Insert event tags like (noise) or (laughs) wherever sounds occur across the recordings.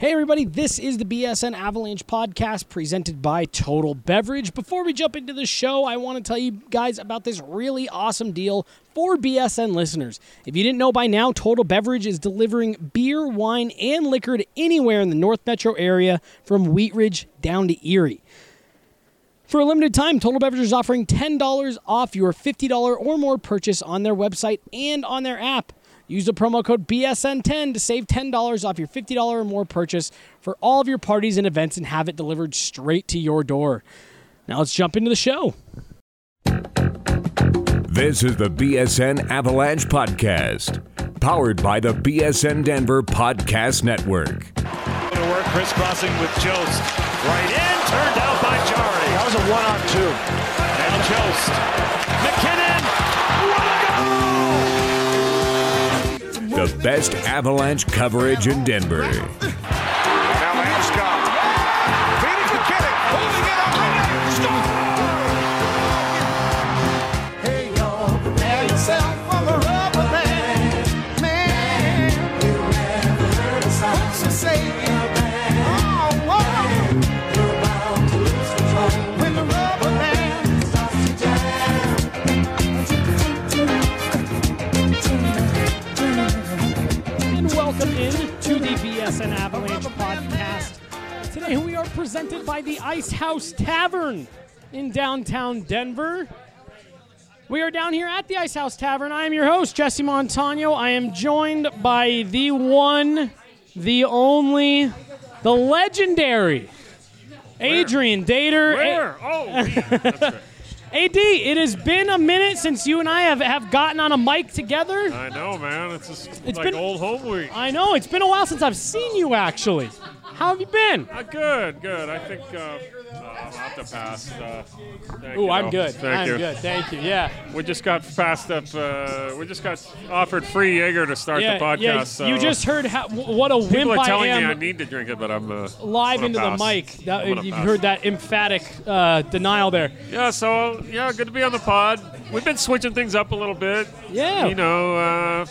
Hey, everybody, this is the BSN Avalanche podcast presented by Total Beverage. Before we jump into the show, I want to tell you guys about this really awesome deal for BSN listeners. If you didn't know by now, Total Beverage is delivering beer, wine, and liquor to anywhere in the North Metro area from Wheat Ridge down to Erie. For a limited time, Total Beverage is offering $10 off your $50 or more purchase on their website and on their app. Use the promo code BSN10 to save $10 off your $50 or more purchase for all of your parties and events and have it delivered straight to your door. Now let's jump into the show. This is the BSN Avalanche Podcast, powered by the BSN Denver Podcast Network. Going to work, crisscrossing with Jost. Right in, turned out by Jari. That was a one on two. Now Jost. MacKinnon. The best Avalanche coverage in Denver. Ice House Tavern in downtown Denver. We are down here at the Ice House Tavern. I am your host, Jesse Montano. I am joined by the one, the only, the legendary Adrian Dater. Where? Oh. (laughs) Right. AD, it has been a minute since you and I have, have gotten on a mic together. I know, man. It's just It's like been- old home week. I know, it's been a while since I've seen you actually. How have you been? Uh, good, good. I think uh, uh, I'll have to pass. Uh, Ooh, I'm good. Thank I'm you. good. Thank you. Yeah. We just got passed up. Uh, we just got offered free Jaeger to start Yeah, the podcast. yeah. so you just heard how, what a wimp people are I telling am me I need to drink it, but I'm uh, live I'm into gonna the mic. That, you've pass. heard that emphatic uh, denial there. Yeah, so yeah, good to be on the pod. We've been switching things up a little bit. Yeah. You know, uh,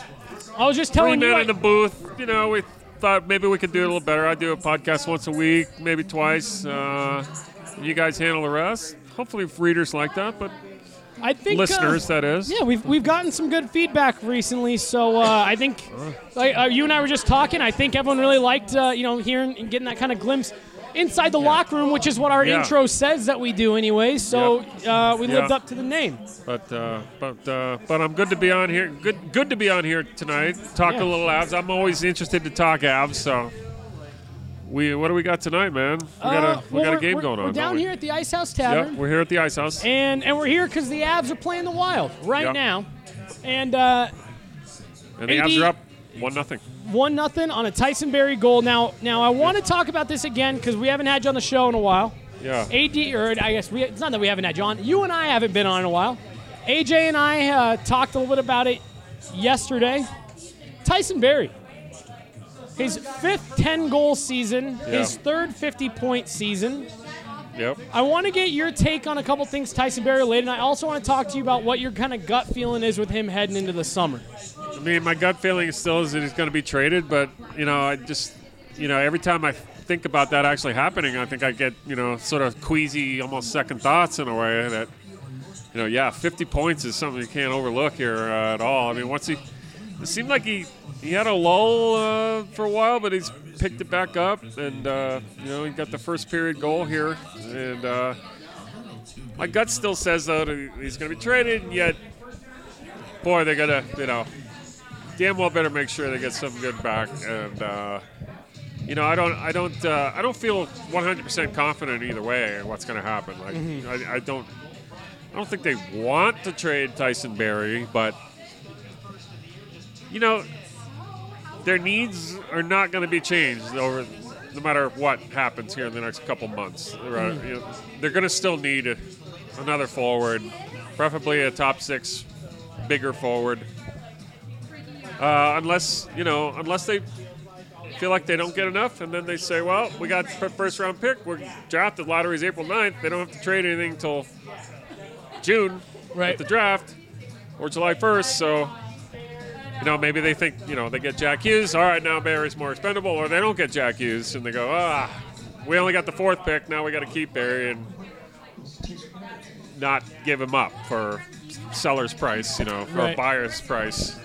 I was just three telling you. men I- in the booth. You know, we thought maybe we could do it a little better. I do a podcast once a week, maybe twice. Uh, you guys handle the rest. Hopefully, readers like that, but I think uh, listeners, that is. Yeah, we've we've gotten some good feedback recently, so uh, I think like, uh, you and I were just talking. I think everyone really liked uh, you know hearing and getting that kind of glimpse inside the locker room, which is what our Yeah. intro says that we do anyway. So uh, we lived up to the name. But uh, but uh, but I'm good to be on here. Good good to be on here tonight. Talk Yeah. a little Avs. I'm always interested to talk Avs. So we what do we got tonight, man? We got Uh, a we well, got a game going on. We're down we? here at the Ice House Yeah, Tavern. we're here at the Ice House. and and we're here because the Avs are playing the Wild right Yeah. now, and uh, And the AD Avs are up one nothing. one nothing on a Tyson Barrie goal. Now now I want to talk about this again because we haven't had you on the show in a while. Yeah. AD or I guess we, it's not that we haven't had you on. You and I haven't been on in a while. AJ and I uh, talked a little bit about it yesterday. Tyson Barrie. His fifth 10 goal season, his third 50 point season. Yep. I want to get your take on a couple things Tyson Barrie related. And I also want to talk to you about what your kind of gut feeling is with him heading into the summer. I mean, my gut feeling is still is that he's going to be traded, but you know, I just, you know, every time I think about that actually happening, I think I get, you know, sort of queasy, almost second thoughts in a way that, you know, yeah, 50 points is something you can't overlook here uh, at all. I mean, once he, it seemed like he he had a lull uh, for a while, but he's picked it back up, and uh, you know, he got the first period goal here, and uh, my gut still says though that he's going to be traded, and yet, boy, they're gonna, you know damn well better make sure they get something good back. And uh, you know, I don't, I don't, uh, I don't feel 100% confident either way what's going to happen. Like, I, I don't, I don't think they want to trade Tyson Barrie, but you know, their needs are not going to be changed over. No matter what happens here in the next couple months, They're, uh, you know, they're going to still need a, another forward, preferably a top six, bigger forward. Uh, unless you know, unless they feel like they don't get enough, and then they say, "Well, we got first round pick. We're drafted. Lottery's April 9th. They don't have to trade anything until June Right. at the draft or July 1st." So you know, maybe they think, you know, they get Jack Hughes. All right, now Barrie's more expendable, or they don't get Jack Hughes, and they go, ah, we only got the fourth pick. Now we got to keep Barrie and not give him up for seller's price, you know, for Right. a buyer's price.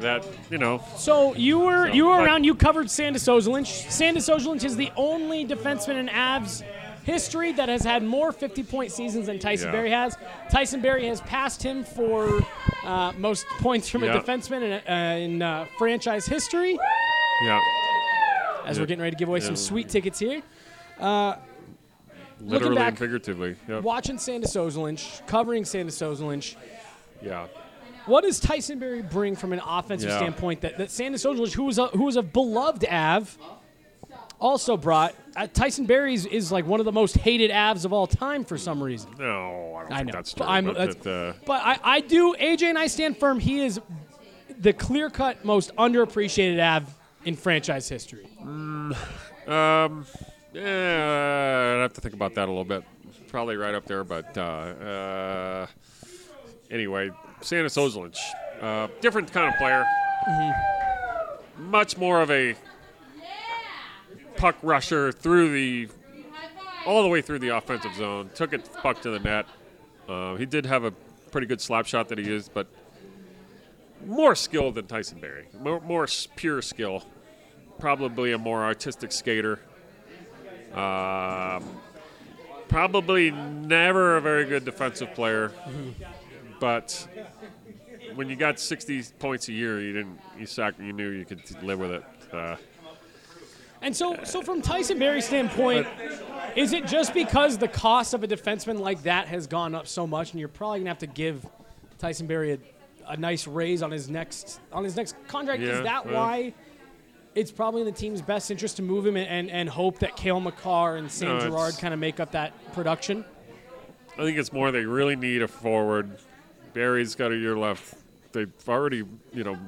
That you know, So you were So, you were around. You covered Sandis Ozolinsh. Sandis Ozolinsh is the only defenseman in Avs history that has had more 50-point seasons than Tyson Yeah. Barrie has. Tyson Barrie has passed him for uh, most points from a Yeah. defenseman in, uh, in uh, franchise history. yeah, As we're getting ready to give away some sweet tickets here. literally back- and figuratively. Yep. Watching Sandis Ozolinsh, covering Sandis Ozolinsh. Yeah. What does Tyson Barrie bring from an offensive Yeah. standpoint that, that Sandis Ozolinsh, who was a, who was a beloved Av, also brought? Uh, Tyson Barrie's is, like one of the most hated Avs of all time for some reason. No, I don't I think know. that's but. I'm- but that's- that, uh, But I, I do. AJ and I stand firm. He is the clear cut most underappreciated Av in franchise history. Um, yeah, I'd have to think about that a little bit. Probably right up there, but uh, uh, anyway, Sandis Ozolinsh, uh, different kind of player. Much more of a puck rusher through the all the way through the offensive zone. Took it puck to the net. Uh, he did have a pretty good slap shot that he used, but more skill than Tyson Barrie. More, more pure skill probably a more artistic skater. Um, probably never a very good defensive player, but when you got 60 points a year, you didn't you sac- you knew you could live with it. Uh, And so, so from Tyson Barrie's standpoint, is it just because the cost of a defenseman like that has gone up so much, and you're probably gonna have to give Tyson Barrie a, a nice raise on his next on his next contract? Yeah, is that well. why it's probably in the team's best interest to move him and, and, and hope that Cale Makar and Sam No, Girard kind of make up that production? I think it's more they really need a forward. Barrie's got a year left. They've already, you know,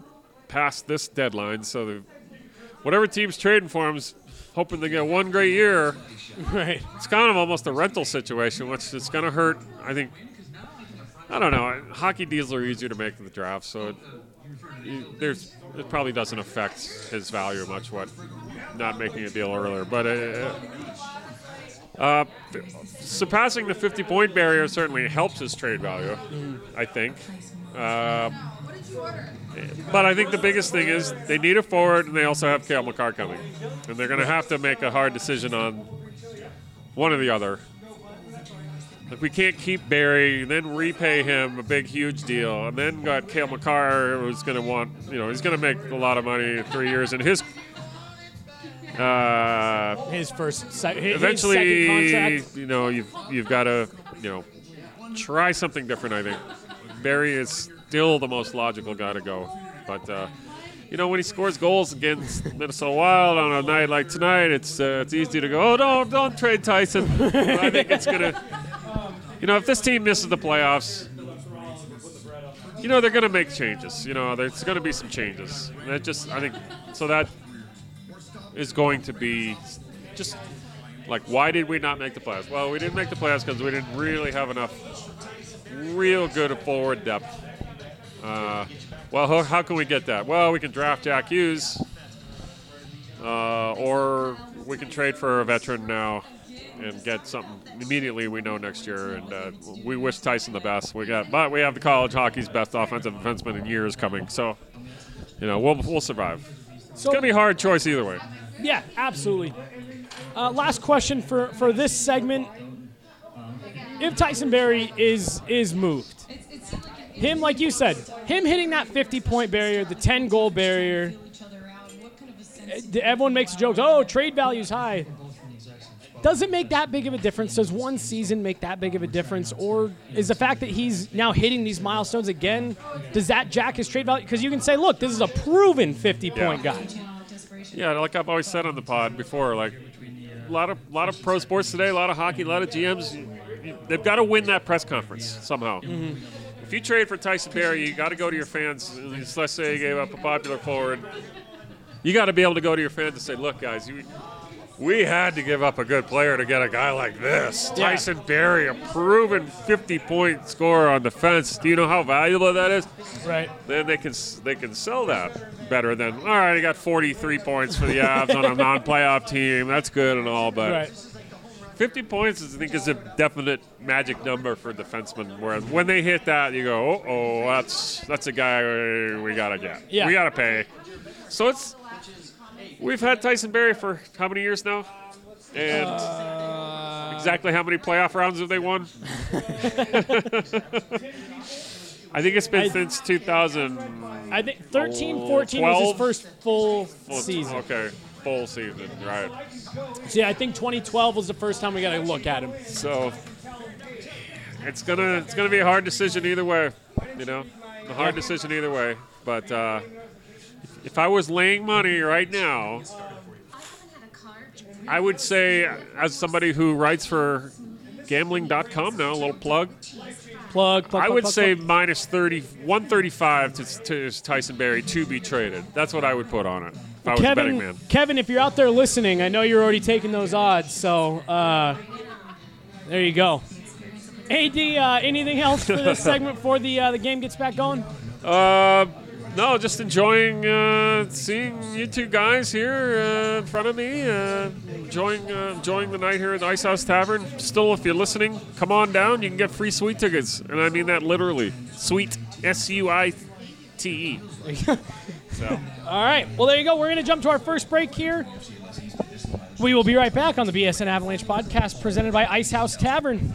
passed this deadline, so they've- whatever team's trading for him's hoping they get one great year. (laughs) Right. It's kind of almost a rental situation, which it's going to hurt. I think. I don't know. Hockey deals are easier to make than the draft, so it, there's it probably doesn't affect his value much. What not making a deal earlier, but uh, uh, surpassing the 50 point barrier certainly helps his trade value. I think. Uh, but I think the biggest thing is they need a forward, and they also have Cale Makar coming, and they're going to have to make a hard decision on one or the other. Like we can't keep Barrie, then repay him a big, huge deal, and then got Cale Makar, who's going to want, you know, he's going to make a lot of money in three years, and his. Uh, His first, se- his, eventually, second contract. you know, you've you've got to, you know, try something different. I think Barrie is still the most logical guy to go, but uh, you know, when he scores goals against Minnesota Wild on a night like tonight, it's uh, it's easy to go, oh don't don't trade Tyson. (laughs) I think it's gonna, you know, if this team misses the playoffs. You know they're going to make changes. You know there's going to be some changes. That just I think so that is going to be just like, why did we not make the playoffs? Well, we didn't make the playoffs because we didn't really have enough real good forward depth. Uh, well, how, how can we get that? Well, we can draft Jack Hughes, uh, or we can trade for a veteran now and get something immediately we know next year. And uh, we wish Tyson the best. We got, but we have the college hockey's best offensive defenseman in years coming. So, you know, we'll we'll survive. It's So- gonna be a hard choice either way. Yeah, absolutely. Uh, last question for, for this segment: If Tyson Barrie is is moved, him like you said, him hitting that 50 point barrier, the 10 goal barrier, uh, everyone makes jokes. Oh, trade value's high. Does it make that big of a difference? Does one season make that big of a difference, or is the fact that he's now hitting these milestones again, does that jack his trade value? Because you can say, look, this is a proven 50 point Yeah. guy. Yeah, like I've always said on the pod before, like a lot of lot of pro sports today, a lot of hockey, a lot of GMs, you- you- they've got to win that press conference somehow. Mm-hmm. If you trade for Tyson Barrie, you got to go to your fans. Let's say you gave up a popular forward. You got to be able to go to your fans and say, "Look, guys, you we had to give up a good player to get a guy like this. Yeah. Tyson Barrie, a proven 50 point scorer on defense. Do you know how valuable that is? Right. Then they can they can sell that better than all right. He got 43 points for the Avs on a non-playoff team. That's good and all, but Right. 50 points is, I think is a definite magic number for defensemen. Whereas when they hit that, you go, oh, oh that's that's a guy we, gotta get. Yeah. We gotta pay. So it's we've had Tyson Barrie for how many years now? And Uh, exactly how many playoff rounds have they won? (laughs) I think it's been I- since 2000. I think 13, 14 was his first full Well, season. Okay, full season, right? So yeah, I think 2012 was the first time we got to look at him. So it's gonna it's gonna be a hard decision either way. You know, a hard decision either way. But uh, if I was laying money right now, I would say, as somebody who writes for gambling.com now, a little plug. Plug. plug I would plug, say plug. minus 30, 135 to, to Tyson Barrie to be traded. That's what I would put on it if I was a betting Kevin. man. Kevin, if you're out there listening, I know you're already taking those odds. So uh, there you go. Ad, uh, anything else for this (laughs) segment before the uh, the game gets back going? Uh, no, just enjoying uh, seeing you two guys here uh, in front of me. Uh, enjoying uh, enjoying the night here at the Ice House Tavern. Still, if you're listening, come on down. You can get free sweet tickets, and I mean that literally. Sweet, S U I T E. (laughs) So All right. Well, there you go. We're going to jump to our first break here. We will be right back on the BSN Avalanche podcast presented by Ice House Tavern.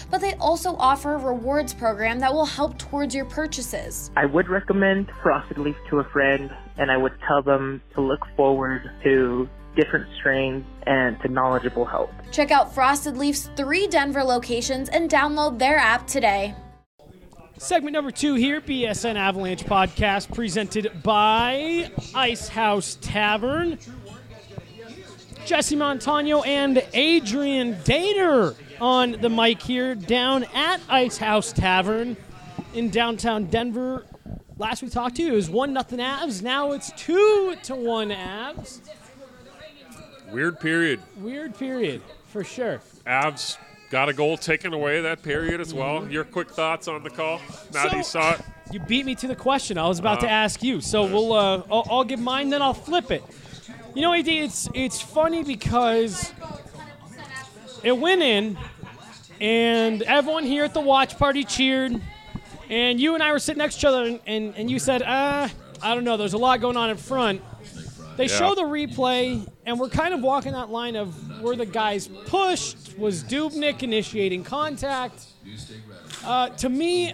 but they also offer a rewards program that will help towards your purchases. I would recommend Frosted Leaf to a friend, and I would tell them to look forward to different strains and to knowledgeable help. Check out Frosted Leaf's three Denver locations and download their app today. Segment number two here, BSN Avalanche podcast, presented by Ice House Tavern. Jesse Montano and Adrian Dater on the mic here down at Ice House Tavern in downtown Denver. Last we talked to you, it was one nothing Avs. Now it's two to one Avs. weird period. Weird period for sure. Avs got a goal taken away that period as well. Your quick thoughts on the call now that you So- saw it. You beat me to the question. I was about to ask you, so we'll. Uh, I'll, I'll give mine, then I'll flip it. You know, AD, it's it's funny because it went in, and everyone here at the watch party cheered, and you and I were sitting next to each other, and, and, and you said, uh, I don't know, there's a lot going on in front. They Yeah. show the replay, and we're kind of walking that line of were the guys pushed? Was Dubnyk initiating contact? Uh, to me,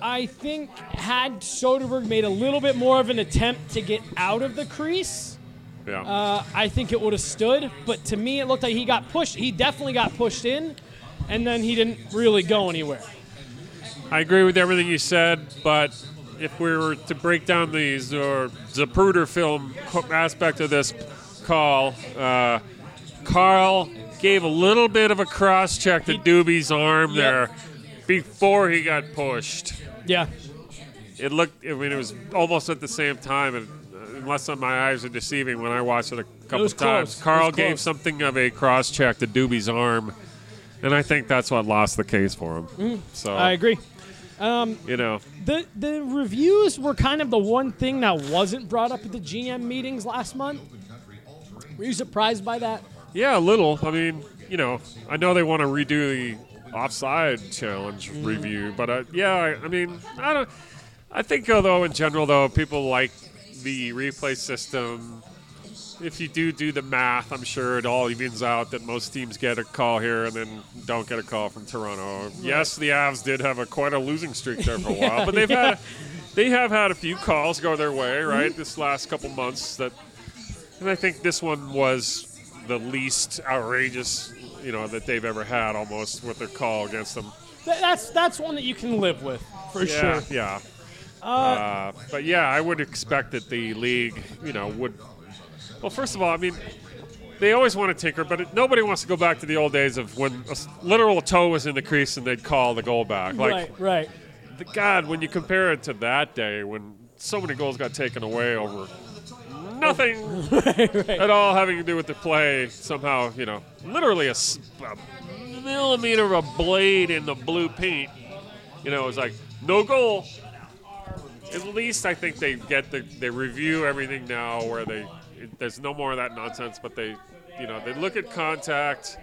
I think had Soderberg made a little bit more of an attempt to get out of the crease, Yeah. uh, I think it would have stood. But to me, it looked like he got pushed. He definitely got pushed in, and then he didn't really go anywhere. I agree with everything you said, but if we were to break down the or Zapruder film aspect of this call, uh, Carl gave a little bit of a cross check to Doobie's arm there before he got pushed. Yeah, It looked, I mean, it was almost at the same time, and uh, unless my eyes are deceiving when I watched it a couple of times. close. Carl gave something of a cross check to Doobie's arm, and I think that's what lost the case for him. So, Mm. I agree. you know, The the reviews were kind of the one thing that wasn't brought up at the GM meetings last month. Were you surprised by that? Yeah, a little. I mean, you know, I know they want to redo the offside challenge Mm-hmm. review, but uh, yeah, I, I mean, I don't. I think although in general though people like the replay system. If you do do the math, I'm sure it all evens out that most teams get a call here and then don't get a call from Toronto. Yes, the Avs did have a quite a losing streak there for a (laughs) while, but they've had they have had a few calls go their way, right? This last couple months that And I think this one was the least outrageous, you know, that they've ever had almost with their call against them. Th- that's that's one that you can live with for Yeah, sure. yeah. Uh, but yeah, I would expect that the league, you know, would. Well, first of all, I mean, they always want to tinker, but it, nobody wants to go back to the old days of when a literal toe was in the crease and they'd call the goal back. Like, right, right. the, God, when you compare it to that day when so many goals got taken away over nothing (laughs) at all having to do with the play, somehow, you know, literally a millimeter of a blade in the blue paint, you know, it was like, no goal. At least I think they get the, they review everything now where they, it, there's no more of that nonsense, but they, you know, they look at contact.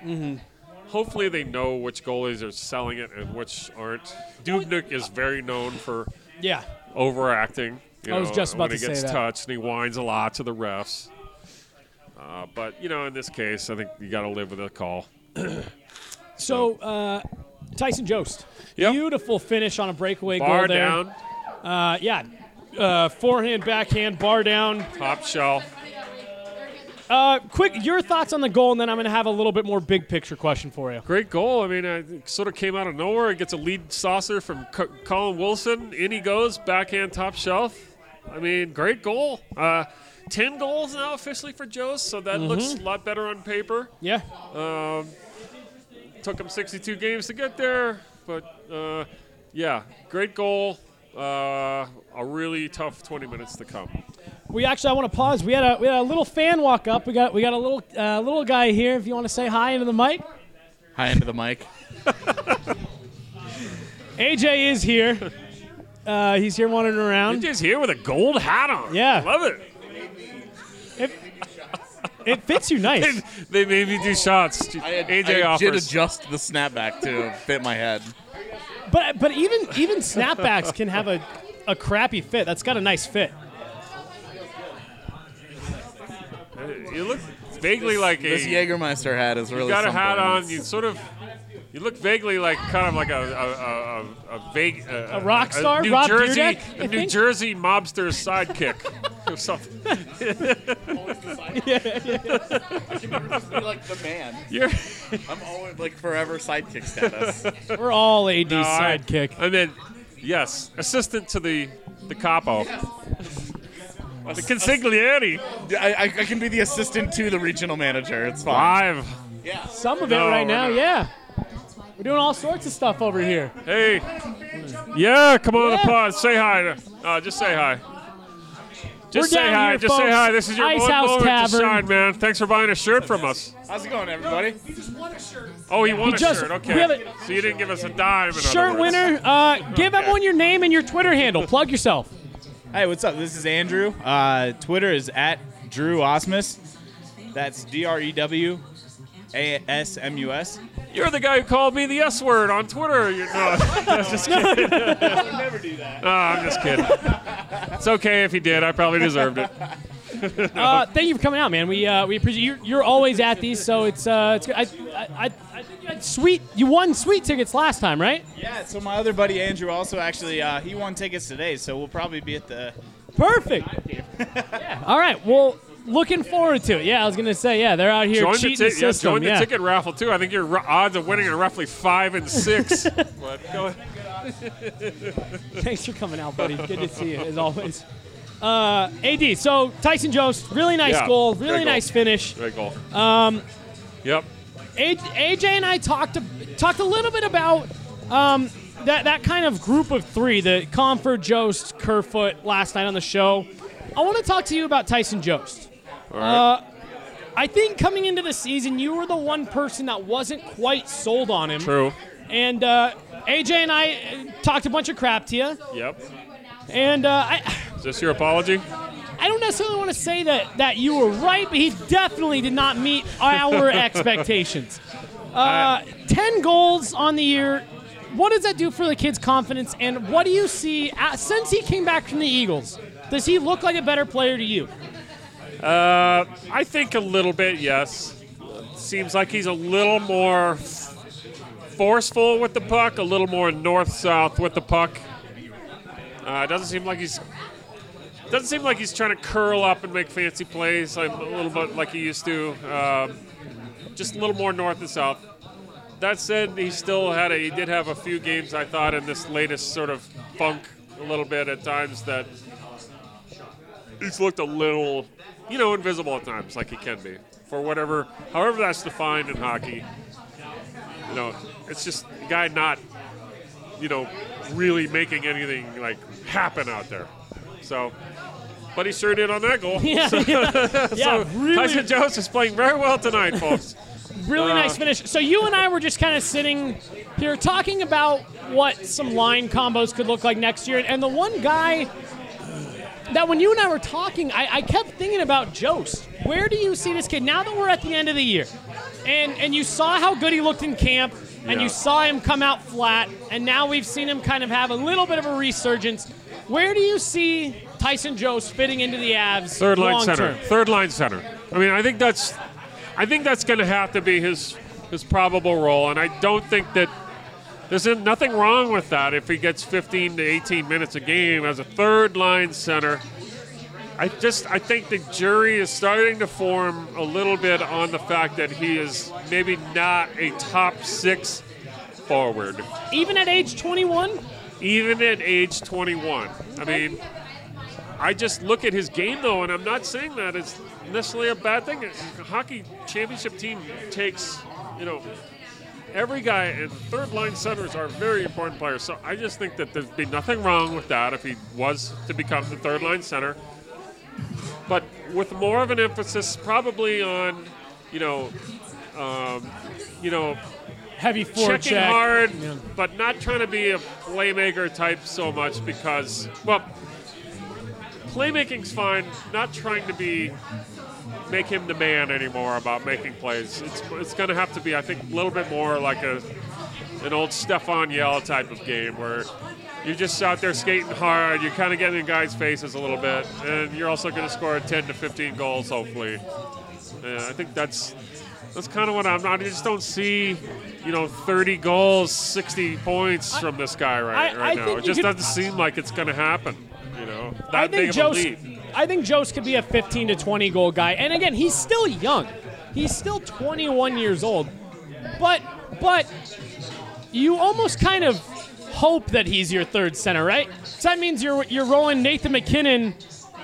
Hopefully they know which goalies are selling it and which aren't. Dubnyk is very known for Yeah. overacting. You I was just about when to he gets say that. touched and he whines a lot to the refs. Uh, but you know, in this case, I think you got to live with a call. (clears throat) So uh, Tyson Jost, Yep. beautiful finish on a breakaway Bar goal there. down, Uh, yeah, uh, forehand, backhand, bar down. top shelf. Uh, quick, your thoughts on the goal, and then I'm going to have a little bit more big picture question for you. Great goal. I mean, it sort of came out of nowhere. It gets a lead saucer from C- Colin Wilson. In he goes, backhand top shelf. I mean, great goal. Uh, Ten goals now officially for Jost, so that looks Mm-hmm. a lot better on paper. Yeah. Um, took him 62 games to get there, but uh, yeah, great goal. Uh, a really tough 20 minutes to come. We actually, I want to pause. We had a we had a little fan walk up. We got we got a little uh, little guy here. If you want to say hi into the mic, High into the mic. (laughs) AJ is here. Uh, he's here wandering around. AJ's here with a gold hat on. Yeah. love it. It, it fits you nice. (laughs) They made me do shots. I, AJ I did adjust the snapback to fit my head. But but even even snapbacks can have a, a crappy fit. That's got a nice fit. You look vaguely like a. This Jägermeister hat is really you got a something. hat on. You sort of. You look vaguely like kind of like a a, a, a, a vague uh, a, rock star? New Rob Jersey, Dyrdek, a I New think? Jersey mobster's sidekick or something. (laughs) I can never just be like the man. You're I'm always like forever sidekick status. We're all AD No, sidekick. I mean, yes, assistant to the the capo, the consigliere, I, I, I can be the assistant to the regional manager. It's fine. live. Some of it right now, not. yeah. We're doing all sorts of stuff over here. Hey, yeah, come on Yeah. the pod. Say hi. Uh, just say hi. Just We're say hi. here, just say hi. This is your Ice House moment Tavern. to shine, man. Thanks for buying a shirt from us. How's it going, everybody? Oh, he won He a just- shirt. we Okay. have a- so you didn't give us a dime. in other Shirt words. winner, uh, give everyone your name and your Twitter handle. Plug yourself. Hey, what's up? This is Andrew. Uh, Twitter is at Drew Asmus. That's D R E W A S M U S. You're the guy who called me the S word on Twitter. You're, no, (laughs) I'm just (laughs) kidding. Never do that. No, I'm just kidding. It's okay if he did. I probably deserved it. Uh, thank you for coming out, man. We uh, we appreciate you. You're always at these, so it's uh, it's good. I, I, I, I think you had sweet. You won sweet tickets last time, right? Yeah. So my other buddy Andrew also actually uh, he won tickets today, so we'll probably be at the. Perfect. (laughs) yeah. All right. Well, looking forward to it. Yeah, I was gonna say, yeah, they're out here Join the, cheating ti- the yeah, system. join the yeah. ticket raffle too. I think your ru- odds of winning are roughly five and six. (laughs) but go ahead. (laughs) Thanks for coming out, buddy. Good to see you as always. Uh, AD. So Tyson Jost, really nice Yeah, goal, really goal. nice finish. Great goal. Um. Yep. A- AJ and I talked talked a little bit about um, that that kind of group of three, the Compher, Jost, Kerfoot, last night on the show. I want to talk to you about Tyson Jost. Right. I think coming into the season, you were the one person that wasn't quite sold on him. True. And uh, AJ and I uh, talked a bunch of crap to you. Yep. And uh, I, Is this your apology? I don't necessarily want to say that, that you were right, but he definitely did not meet our (laughs) expectations. Uh, 10 goals on the year. What does that do for the kid's confidence? And what do you see uh, since he came back from the Eagles? Does he look like a better player to you? Uh, I think a little bit. Yes. Seems like he's a little more forceful with the puck, a little more north-south with the puck. Uh, it doesn't seem like he's doesn't seem like he's trying to curl up and make fancy plays like, a little bit like he used to. Um, just a little more north and south. That said, he still had a he did have a few games I thought in this latest sort of funk a little bit at times that he's looked a little, you know, invisible at times, like he can be for whatever, however that's defined in hockey. You know, it's just a guy not, you know, really making anything like happen out there. So, but he sure did on that goal. (laughs) Yeah, yeah, (laughs) yeah, really, Tyson Jones is playing very well tonight, folks. really uh, nice finish. So you and I were just kind of sitting here talking about what some line combos could look like next year, and the one guy that when you and I were talking, I, I kept thinking about Jost. Where do you see this kid now that we're at the end of the year, and and you saw how good he looked in camp, and Yeah. you saw him come out flat, and now we've seen him kind of have a little bit of a resurgence. Where do you see Tyson Jost fitting into the Avs Third line center. term? Third line center. I mean, I think that's, I think that's going to have to be his his probable role, and I don't think that there's nothing wrong with that if he gets 15 to 18 minutes a game as a third line center. I just I think the jury is starting to form a little bit on the fact that he is maybe not a top six forward, Even at age 21. even at age 21. I mean, I just look at his game though, and I'm not saying that it's necessarily a bad thing. A hockey championship team takes, you know, every guy, and third line centers are very important players. So I just think that there'd be nothing wrong with that if he was to become the third line center. But with more of an emphasis, probably on, you know, um, you know, Heavy forecheck. checking hard, but not trying to be a playmaker type so much because, well, playmaking's fine. Not trying to be make him the man anymore about making plays. It's it's going to have to be, I think, a little bit more like a an old Stephane Yelle type of game where you're just out there skating hard. You're kind of getting in guys' faces a little bit, and you're also going to score 10 to 15 goals, hopefully. And I think that's that's kind of what I'm. I just don't see, you know, 30 goals, 60 points from this guy right, I- right I now. It just could- doesn't seem like it's going to happen. You know, that I big think of a Jost. lead. I think Jost could be a 15 to 20 goal guy. And again, he's still young. He's still 21 years old. But but you almost kind of hope that he's your third center, right? So that means you're you're rolling Nathan MacKinnon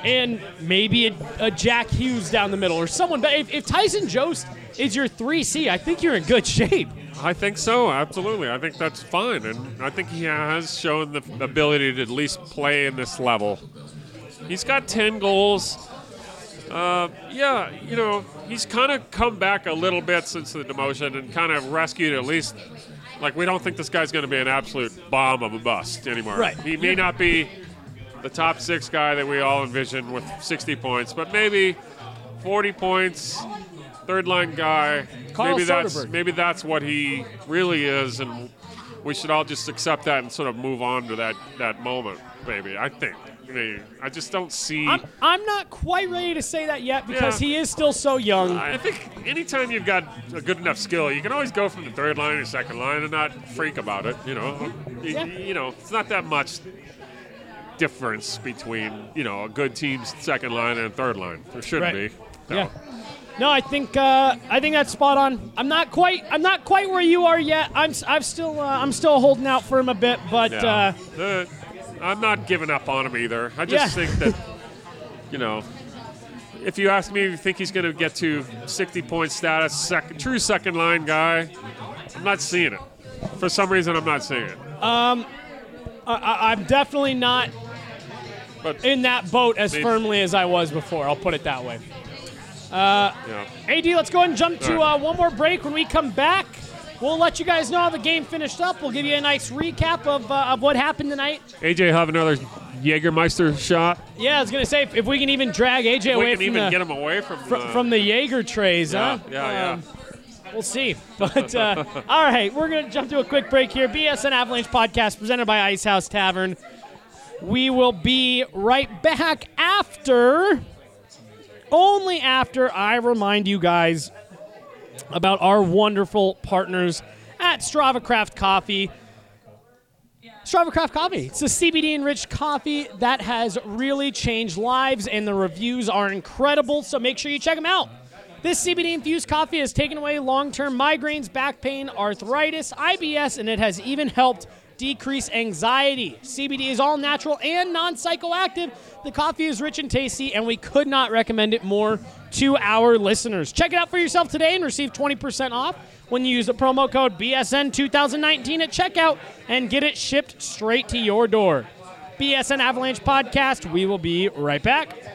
and maybe a, a Jack Hughes down the middle or someone. But if, if Tyson Jost is your 3C, I think you're in good shape. I think so, absolutely. I think that's fine, and I think he has shown the ability to at least play in this level. He's got 10 goals. Uh, yeah, you know, he's kind of come back a little bit since the demotion and kind of rescued at least. Like, we don't think this guy's going to be an absolute bomb of a bust anymore. Right. He may not be the top six guy that we all envision with 60 points, but maybe 40 points, third line guy. Carl maybe that's maybe that's what he really is, and we should all just accept that and sort of move on to that that moment. Maybe I think. I, I just don't see. I'm, I'm not quite ready to say that yet because Yeah. he is still so young. I think anytime you've got a good enough skill, you can always go from the third line or second line and not freak about it. You know, you, Yeah. you know, it's not that much difference between you know a good team's second line and third line. There shouldn't Right. be. No. Yeah. No, I think uh, I think that's spot on. I'm not quite I'm not quite where you are yet. I'm s- I'm still uh, I'm still holding out for him a bit, but uh, Uh, I'm not giving up on him either. I just Yeah. think that, you know, if you ask me if you think he's going to get to 60 point status, second, true second line guy, I'm not seeing it. For some reason, I'm not seeing it. I, I, I'm definitely not But in that boat as Maybe- firmly as I was before. I'll put it that way. yeah. AD, let's go ahead and jump to All right. uh, one more break. When we come back, we'll let you guys know how the game finished up. We'll give you a nice recap of, uh, of what happened tonight. AJ have another Jägermeister shot. Yeah, I was gonna say if, if we can even drag AJ we away can from even the get him away from fr- uh, from the Jaeger trays, yeah, huh? yeah, yeah. Um, We'll see. (laughs) But uh, all right, we're going to jump to a quick break here. BSN Avalanche podcast presented by Ice House Tavern. We will be right back after, only after I remind you guys about our wonderful partners at Strava Craft Coffee. Strava Craft Coffee. It's a CBD enriched coffee that has really changed lives, and the reviews are incredible. So make sure you check them out. This CBD infused coffee has taken away long term migraines, back pain, arthritis, IBS, and it has even helped decrease anxiety. CBD is all natural and non psychoactive. The coffee is rich and tasty, and we could not recommend it more to our listeners. Check it out for yourself today and receive 20% off when you use the promo code BSN2019 at checkout and get it shipped straight to your door. BSN Avalanche Podcast. We will be right back.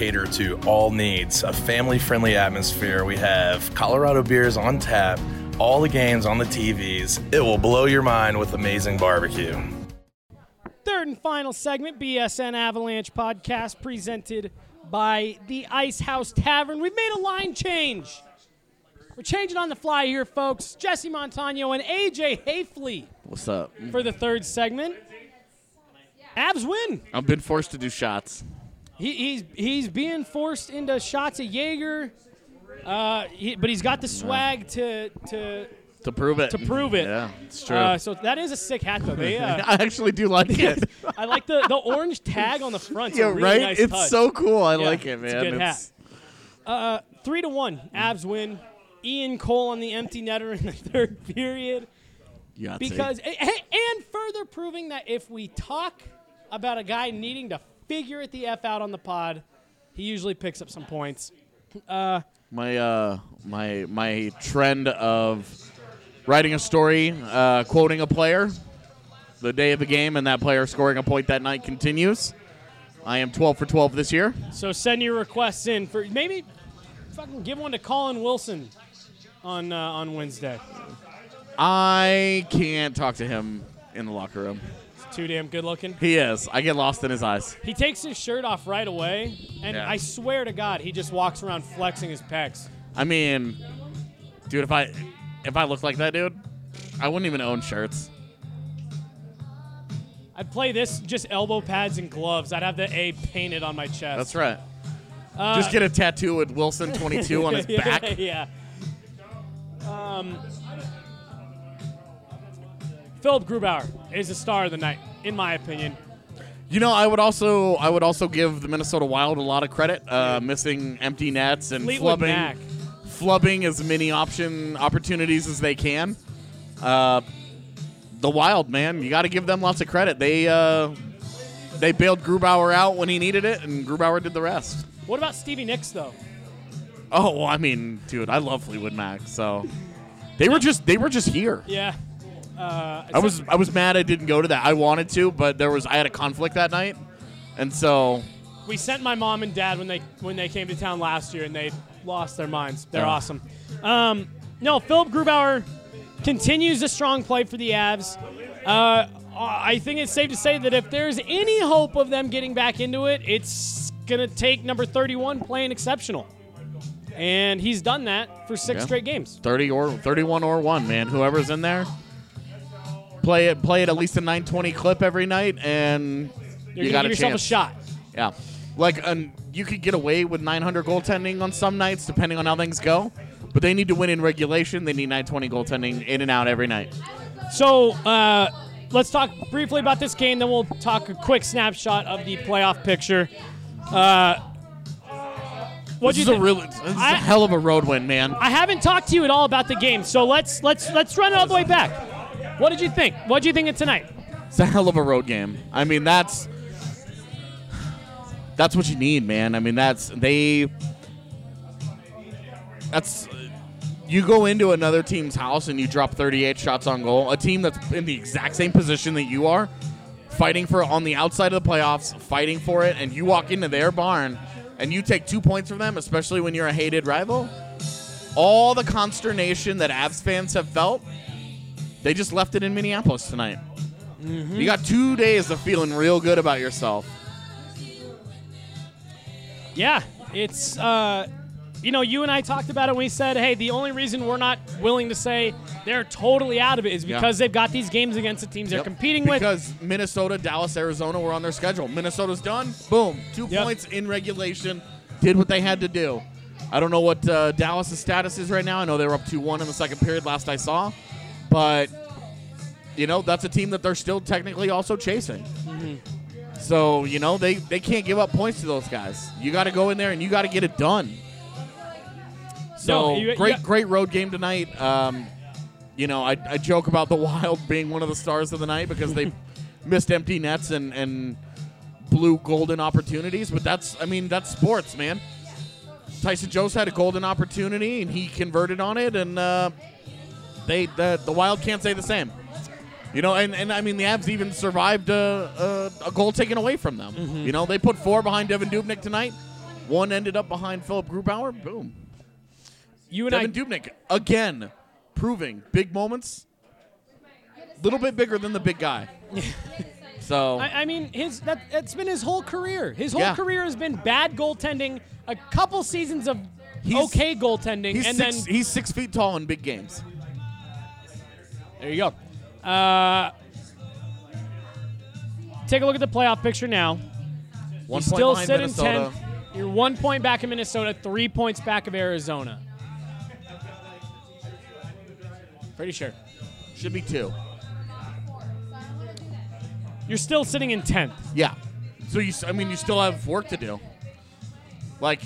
cater to all needs. A family-friendly atmosphere. We have Colorado beers on tap, all the games on the TVs. It will blow your mind with amazing barbecue. Third and final segment, BSN Avalanche podcast presented by the Ice House Tavern. We've made a line change. We're changing on the fly here, folks. Jesse Montano and AJ Haefele What's up? for the third segment. Avs win. I've been forced to do shots. He, he's he's being forced into shots of Jaeger, uh, he, but he's got the swag to to To prove it. to prove it. Yeah, it's true. Uh, so that is a sick hat, though. They, (laughs) uh, I actually do like (laughs) it. I like the, the orange tag on the front. yeah, really right? Nice it's touch. so cool. I Yeah, like it, man. It's a good It's- hat. Uh, three to one, Avs win. Ian Cole on the empty netter in the (laughs) third period. Yahtzee. Because and and further proving that if we talk about a guy needing to figure it the f out on the pod, he usually picks up some points. Uh, my uh my my trend of writing a story, uh, quoting a player the day of the game, and that player scoring a point that night continues. I am 12 for 12 this year. so send your requests in for maybe fucking give one to Colin Wilson on uh, on Wednesday. I can't talk to him in the locker room. Too damn good looking. He is. I get lost in his eyes. He takes his shirt off right away, and Yeah. I swear to God, he just walks around flexing his pecs. I mean, dude, if I if I looked like that, dude, I wouldn't even own shirts. I'd play this just elbow pads and gloves. I'd have the A painted on my chest. That's right. Uh, Just get a tattoo with Wilson 22 on his (laughs) back. Yeah. Um, Philipp Grubauer is the star of the night, in my opinion. You know, I would also I would also give the Minnesota Wild a lot of credit, uh, missing empty nets and Fleetwood flubbing, Mac. flubbing as many option opportunities as they can. Uh, the Wild man, you got to give them lots of credit. They uh, they bailed Grubauer out when he needed it, and Grubauer did the rest. What about Stevie Nicks, though? Oh, well, I mean, dude, I love Fleetwood Mac. So they were just they were just here. Yeah. Uh, I was I was mad I didn't go to that. I wanted to, but there was I had a conflict that night, and so we sent my mom and dad when they when they came to town last year, and they lost their minds. They're Yeah. awesome. Um, no, Philipp Grubauer continues a strong play for the Avs. Uh, I think it's safe to say that if there's any hope of them getting back into it, it's gonna take number 31 playing exceptional, and he's done that for six Yeah. straight games. 30 or 31 or 1, man. Whoever's in there, play it play it at least a 920 clip every night and You're you got yourself chance. a shot. Yeah. Like um, you could get away with 900 goaltending on some nights depending on how things go, but they need to win in regulation. They need 920 goaltending in and out every night. So uh, let's talk briefly about this game, then we'll talk a quick snapshot of the playoff picture. Uh, What'd this you is a really, this is a hell of a road win, man. I haven't talked to you at all about the game, so let's let's let's run it all the way back. What did you think? What did you think of tonight? It's a hell of a road game. I mean, that's that's what you need, man. I mean, that's they. That's you go into another team's house and you drop 38 shots on goal. A team that's in the exact same position that you are, fighting for on the outside of the playoffs, fighting for it, and you walk into their barn and you take two points from them, especially when you're a hated rival. All the consternation that Avs fans have felt, they just left it in Minneapolis tonight. You got two days of feeling real good about yourself. Yeah, it's uh, you know, you and I talked about it. We said, hey, the only reason we're not willing to say they're totally out of it is Yeah. because they've got these games against the teams they're Yep. competing with. because Minnesota, Dallas, Arizona were on their schedule. Minnesota's done. Boom, two Yep. points in regulation. Did what they had to do. I don't know what uh, Dallas' status is right now. I know they were up 2-1 in the second period last I saw, but you know that's a team that they're still technically also chasing. Mm-hmm. So you know they they can't give up points to those guys. You got to go in there and you got to get it done. So No, you- great, you- great road game tonight. Um, you know, I, I joke about the (laughs) Wild being one of the stars of the night because they (laughs) missed empty nets and and blew golden opportunities. But that's, I mean, that's sports, man. Tyson Jost had a golden opportunity and he converted on it, and uh, they the, the Wild can't say the same. You know, and, and I mean, the Avs even survived a, a, a goal taken away from them. Mm-hmm. You know, they put four behind Devan Dubnyk tonight. One ended up behind Philipp Grubauer. Boom. you and Devin I, Dubnyk again proving big moments. A little bit bigger than the big guy. (laughs) so I, I mean, his that it's been his whole career. His whole Yeah. career has been bad goaltending, a couple seasons of He's- okay goaltending, and six, then he's six feet tall in big games. There you go. Uh, take a look at the playoff picture now. One you still sit Minnesota. in 10th. You're one point back in Minnesota, three points back of Arizona. Pretty sure. Should be two. You're still sitting in 10th. Yeah. So you, I mean, you still have work to do. Like,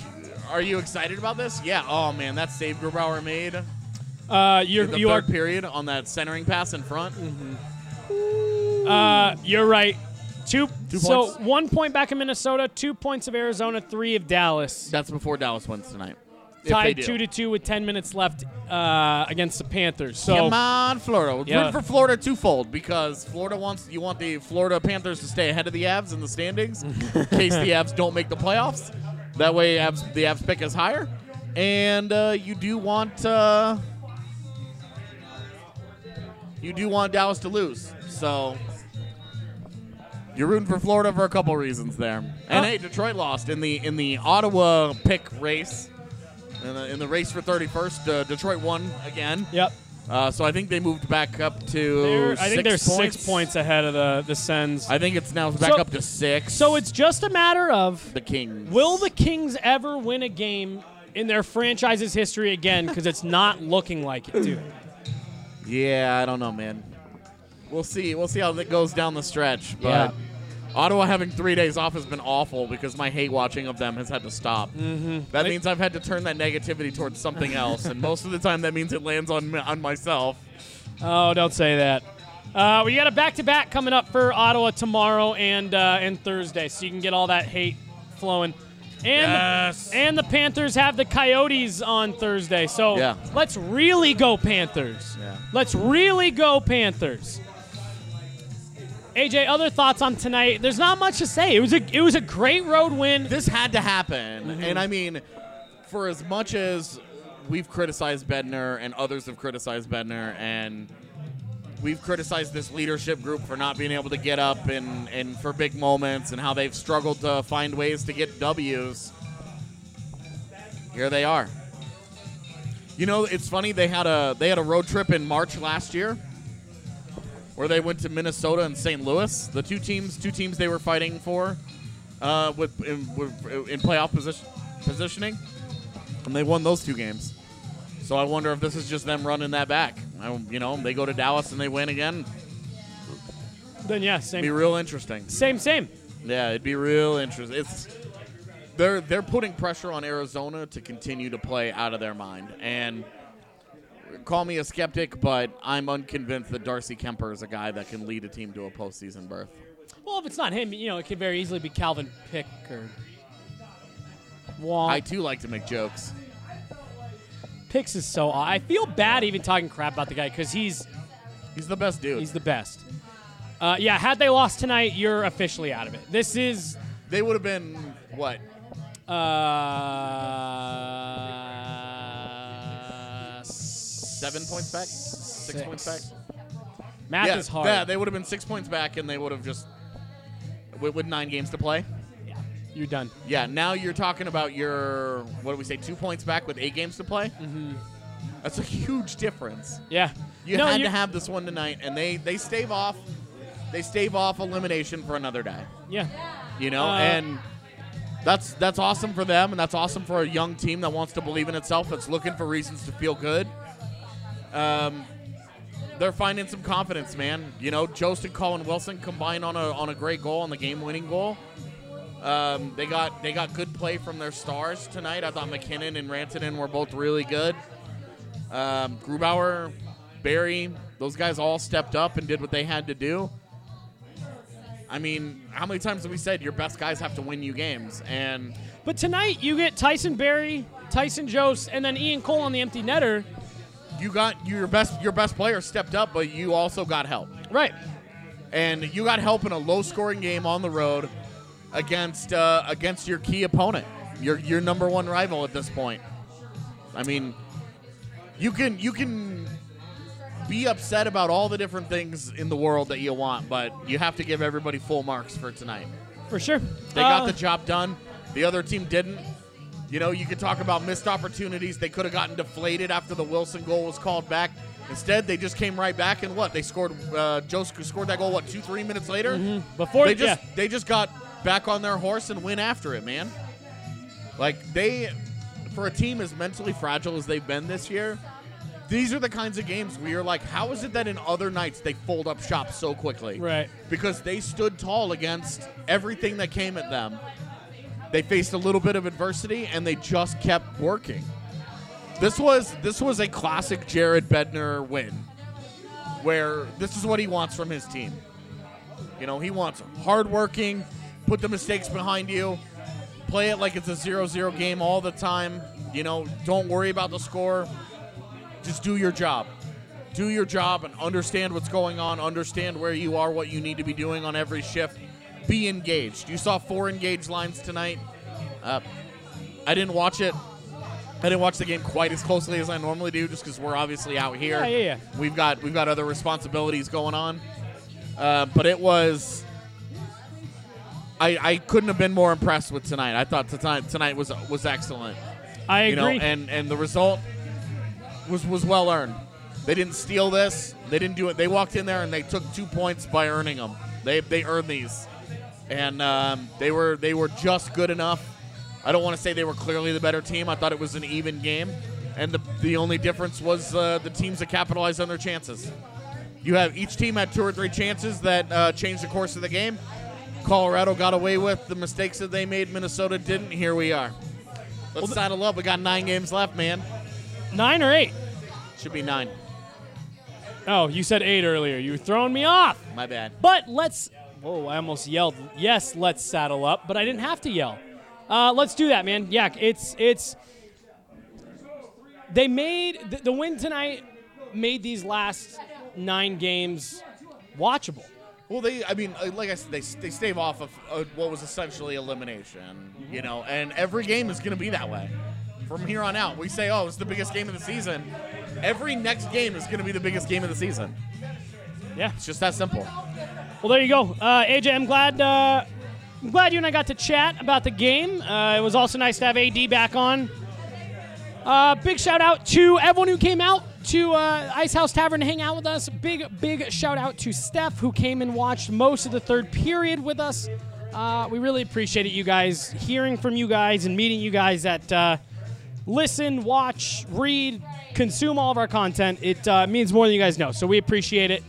are you excited about this? Yeah. Oh man, that save Grubauer made Uh, you're, the you are third period on that centering pass in front. Uh, you're right. Two, Two so points. one point back in Minnesota, two points of Arizona, three of Dallas. That's before Dallas wins tonight. Tied two to two with ten minutes left uh, against the Panthers. So Come on, Florida. We're Yeah. rooting for Florida twofold because Florida wants you want the Florida Panthers to stay ahead of the Avs in the standings (laughs) in case the Avs don't make the playoffs. That way, Avs, the Avs pick is higher, and uh, you do want uh, you do want Dallas to lose. So you're rooting for Florida for a couple reasons there. And Uh, hey, Detroit lost in the in the Ottawa pick race. In the, in the race for 31st, uh, Detroit won again. Yep. Uh, so I think they moved back up to. They're, I think they're six six points ahead of the the Sens. I think it's now back So- up to six. So it's just a matter of the Kings. will the Kings ever win a game in their franchise's history again? Because it's not looking like it, dude. Yeah, I don't know, man. We'll see. We'll see how that goes down the stretch. But. Ottawa having three days off has been awful because my hate watching of them has had to stop. Mm-hmm. That means I've had to turn that negativity towards something else, and most of the time that means it lands on on myself. Oh, don't say that. Uh, we got a back-to-back coming up for Ottawa tomorrow and uh, and Thursday, so you can get all that hate flowing. And Yes. and the Panthers have the Coyotes on Thursday, so Yeah. let's really go Panthers. Yeah. Let's really go Panthers. AJ, other thoughts on tonight? There's not much to say. It was a it was a great road win. This had to happen, Mm-hmm. and I mean, for as much as we've criticized Bednar and others have criticized Bednar and we've criticized this leadership group for not being able to get up and, and for big moments and how they've struggled to find ways to get W's. Here they are. You know, it's funny they had a they had a road trip in March last year where they went to Minnesota and St. Louis. The two teams two teams they were fighting for uh, with in, in playoff position positioning, and they won those two games. So I wonder if this is just them running that back. I, you know, they go to Dallas and they win again. Then yeah, It'd be same real interesting. same same. Yeah, it'd be real interesting. It's they're they're putting pressure on Arizona to continue to play out of their mind. And call me a skeptic, but I'm unconvinced that Darcy Kuemper is a guy that can lead a team to a postseason berth. Well, if it's not him, you know, it could very easily be Calvin Pick or Wong. I too like to make jokes. Picks is so. I feel bad even talking crap about the guy because he's He's the best dude. he's the best. Uh, yeah, had they lost tonight, you're officially out of it. This is they would have been what? uh, Seven points back? Six, points back? Math yeah, is hard. Yeah, they would have been six points back, and they would have just with, with nine games to play. You're done. Yeah, now you're talking about your what do we say? Two points back with eight games to play. Mm-hmm. That's a huge difference. Yeah. You No, had to have this one tonight, and they they stave off they stave off elimination for another day. Yeah. You know, Uh, and that's that's awesome for them, and that's awesome for a young team that wants to believe in itself, that's looking for reasons to feel good. Um, they're finding some confidence, man. You know, Jost and Colin Wilson combined on a on a great goal on the game-winning goal. Um, they got they got good play from their stars tonight. I thought MacKinnon and Rantanen were both really good. Um, Grubauer, Barrie, those guys all stepped up and did what they had to do. I mean, how many times have we said your best guys have to win you games? And But tonight you get Tyson Barrie, Tyson Jost, and then Ian Cole on the empty netter. you got your best your best player stepped up, but you also got help. Right. And you got help in a low scoring game on the road against uh, against your key opponent, your your number one rival at this point. I mean, you can you can be upset about all the different things in the world that you want, but you have to give everybody full marks for tonight. For sure. They got Uh, the job done. The other team didn't. You know, you could talk about missed opportunities. They could have gotten deflated after the Wilson goal was called back. Instead, they just came right back and what? They scored. Uh, Joe scored that goal. What? Two, three minutes later. Mm-hmm. Before they just yeah. they just got back on their horse and went after it, man. Like they, for a team as mentally fragile as they've been this year, these are the kinds of games where you're like, how is it that in other nights they fold up shop so quickly? Right. Because they stood tall against everything that came at them. They faced a little bit of adversity and they just kept working. This was this was a classic Jared Bednar win, where this is what he wants from his team. You know, he wants hardworking, put the mistakes behind you, play it like it's a 0-0 game all the time. You know, don't worry about the score. Just do your job. Do your job and understand what's going on, understand where you are, what you need to be doing on every shift. Be engaged. You saw four engaged lines tonight. Uh, I didn't watch it. I didn't watch the game quite as closely as I normally do, just because we're obviously out here. Yeah, yeah, yeah. We've got we've got other responsibilities going on. Uh, but it was. I, I couldn't have been more impressed with tonight. I thought tonight tonight was was excellent. I You know, agree. and and the result was was well earned. They didn't steal this. They didn't do it. They walked in there and they took two points by earning them. They they earned these, and um, they were they were just good enough. I don't want to say they were clearly the better team. I thought it was an even game, and the the only difference was uh, the teams that capitalized on their chances. You have each team had two or three chances that uh, changed the course of the game. Colorado got away with the mistakes that they made. Minnesota didn't. Here we are. Let's saddle up. We got nine games left, man. Nine or eight? Should be nine. Oh, you said eight earlier. You were throwing me off. My bad. But let's. Whoa, I almost yelled. Yes, let's saddle up, but I didn't have to yell. Uh, let's do that, man. Yeah, it's it's. They made the, the win tonight. Made these last nine games watchable. Well, they, I mean, uh, like I said, they, they stave off of uh, what was essentially elimination, you know, and every game is going to be that way. From here on out, we say, oh, it's the biggest game of the season. Every next game is going to be the biggest game of the season. Yeah. It's just that simple. Well, there you go, uh, AJ. I'm glad. Uh, I'm glad you and I got to chat about the game. Uh, it was also nice to have AD back on. Uh, big shout out to everyone who came out to uh, Icehouse Tavern to hang out with us. Big, big shout out to Steph who came and watched most of the third period with us. Uh, we really appreciate it, you guys. Hearing from you guys and meeting you guys that uh, listen, watch, read, consume all of our content. It uh, means more than you guys know. So we appreciate it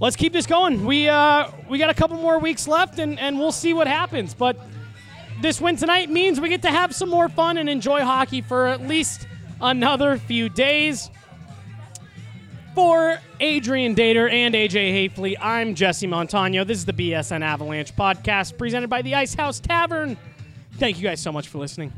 let's keep this going. We uh, we got a couple more weeks left, and, and we'll see what happens. But this win tonight means we get to have some more fun and enjoy hockey for at least another few days. For Adrian Dater and AJ Haefele, I'm Jesse Montano. This is the BSN Avalanche podcast presented by the Icehouse Tavern. Thank you guys so much for listening.